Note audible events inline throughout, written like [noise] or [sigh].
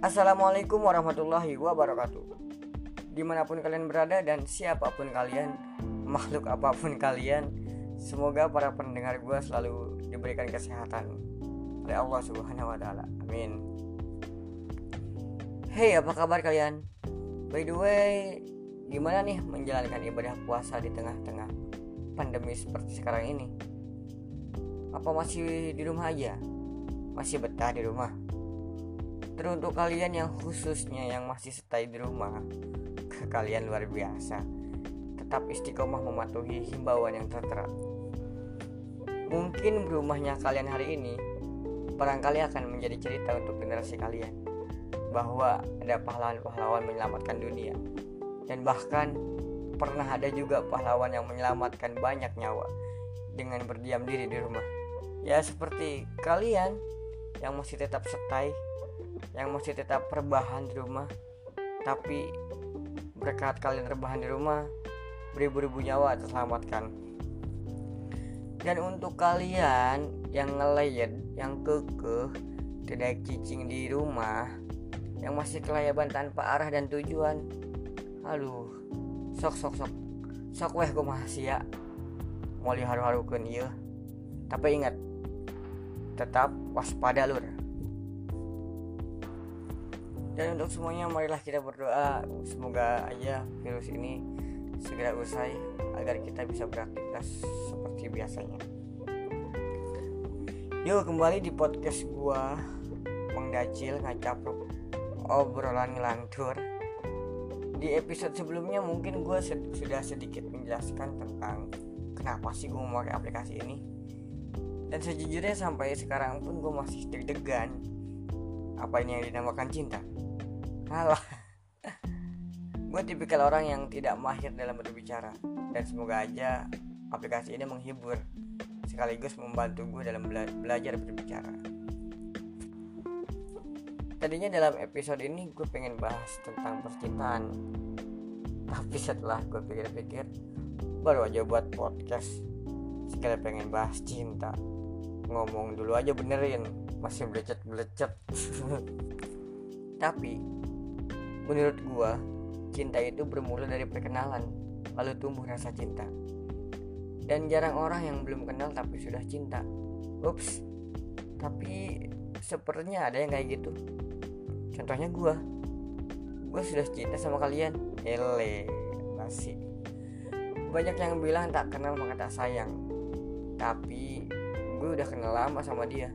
Assalamualaikum warahmatullahi wabarakatuh. Di mana pun kalian berada dan siapa pun kalian Makhluk apa pun kalian Semoga para pendengar gue selalu diberikan kesehatan Oleh Allah subhanahu wa ta'ala. Amin. Hey apa kabar kalian? By the way Gimana nih menjalankan ibadah puasa di tengah-tengah pandemi seperti sekarang ini? Apa masih di rumah aja? Masih betah di rumah? Teruntuk kalian yang khususnya yang masih stay di rumah, kalian luar biasa. Tetap istiqomah mematuhi himbauan yang tertera. Mungkin rumahnya kalian hari ini barangkali akan menjadi cerita untuk generasi kalian bahwa ada pahlawan-pahlawan menyelamatkan dunia dan bahkan pernah ada juga pahlawan yang menyelamatkan banyak nyawa dengan berdiam diri di rumah. Ya seperti kalian yang masih tetap stay yang masih tetap rebahan di rumah. Tapi berkat kalian rebahan di rumah beribu-ribu nyawa terselamatkan. Dan untuk kalian yang ngelayet yang kekeh tidak cicing di rumah yang masih kelayaban tanpa arah dan tujuan aduh sok sok sok. Sok weh gue ya mau haru-harukan iya tapi ingat tetap waspada lur dan untuk semuanya marilah kita berdoa. Semoga aja virus ini segera usai agar kita bisa beraktivitas seperti biasanya. Yuk kembali di podcast gua Mengdacil ngacapruk obrolan ngelantur. Di episode sebelumnya mungkin gue sed sudah sedikit menjelaskan tentang Kenapa sih gue memakai aplikasi ini. Dan sejujurnya sampai sekarang pun gue masih deg-degan Apa ini yang dinamakan cinta Alah Gue tipikal orang yang tidak mahir dalam berbicara. Dan semoga aja aplikasi ini menghibur Sekaligus membantu gue dalam bela belajar berbicara. Tadinya dalam episode ini gue pengen bahas tentang percintaan. Tapi setelah gue pikir-pikir Baru aja buat podcast. Sekali pengen bahas cinta. Ngomong dulu aja benerin Masih belecet-belecet [laughs] Tapi Menurut gua, cinta itu bermula dari perkenalan, lalu tumbuh rasa cinta. Dan jarang orang yang belum kenal tapi sudah cinta. Ups. Tapi sepertinya ada yang kayak gitu. Contohnya gua. Gua sudah cinta sama kalian. Ele, masih. Banyak yang bilang tak kenal maka tak sayang. Tapi gue udah kenal lama sama dia.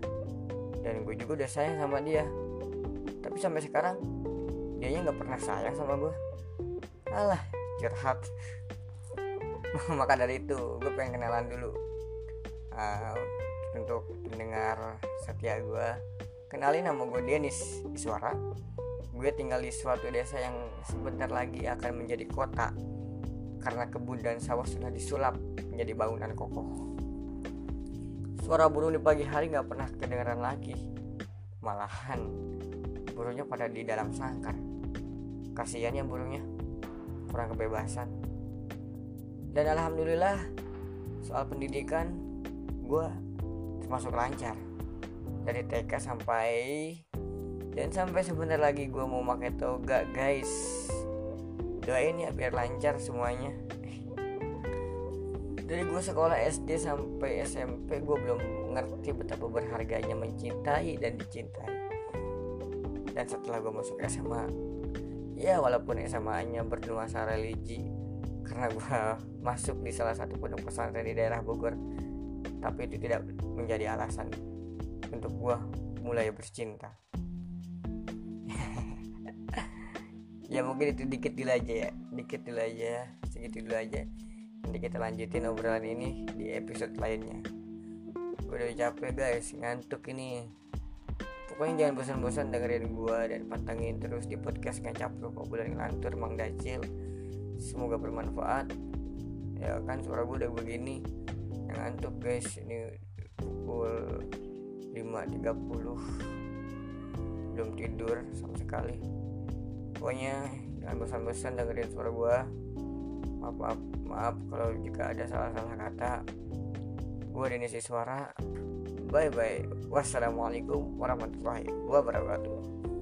Dan gue juga udah sayang sama dia. Tapi sampai sekarang dianya nggak pernah sayang sama gue alah curhat. [laughs] Maka dari itu gue pengen kenalan dulu. Uh, untuk mendengar setia gue kenalin nama gue Denis Iswara. Gue tinggal di suatu desa yang sebentar lagi akan menjadi kota. Karena kebun dan sawah sudah disulap menjadi bangunan kokoh. Suara burung di pagi hari nggak pernah kedengaran lagi malahan burungnya pada di dalam sangkar. Kasihan ya burungnya. Kurang kebebasan. Dan alhamdulillah soal pendidikan gue termasuk lancar. Dari TK sampai dan sampai sebentar lagi gue mau pakai toga guys. Doain ya biar lancar semuanya. Dari gue sekolah SD sampai SMP gue belum ngerti betapa berharganya mencintai dan dicintai. Dan setelah gue masuk SMA ya walaupun SMA-nya bernuansa religi karena gue [laughs] masuk di salah satu pondok pesantren di daerah Bogor tapi itu tidak menjadi alasan untuk gue mulai bercinta. [laughs] Ya mungkin itu dikit dulu aja ya dikit dulu aja segitu dulu aja. Nanti kita lanjutin obrolan ini di episode lainnya gue udah capek guys. Ngantuk ini. Pokoknya jangan bosan-bosan dengerin gua dan pantengin terus di podcast ngacapruk obrolan ngelantur mang dacil. Semoga bermanfaat. Ya kan suara gua udah begini. Yang ngantuk guys ini pukul 5.30 belum tidur sama sekali. Pokoknya jangan bosan-bosan dengerin suara gua. Maaf maaf maaf kalau jika ada salah-salah kata gua Denis Suara bye bye wassalamualaikum warahmatullahi wabarakatuh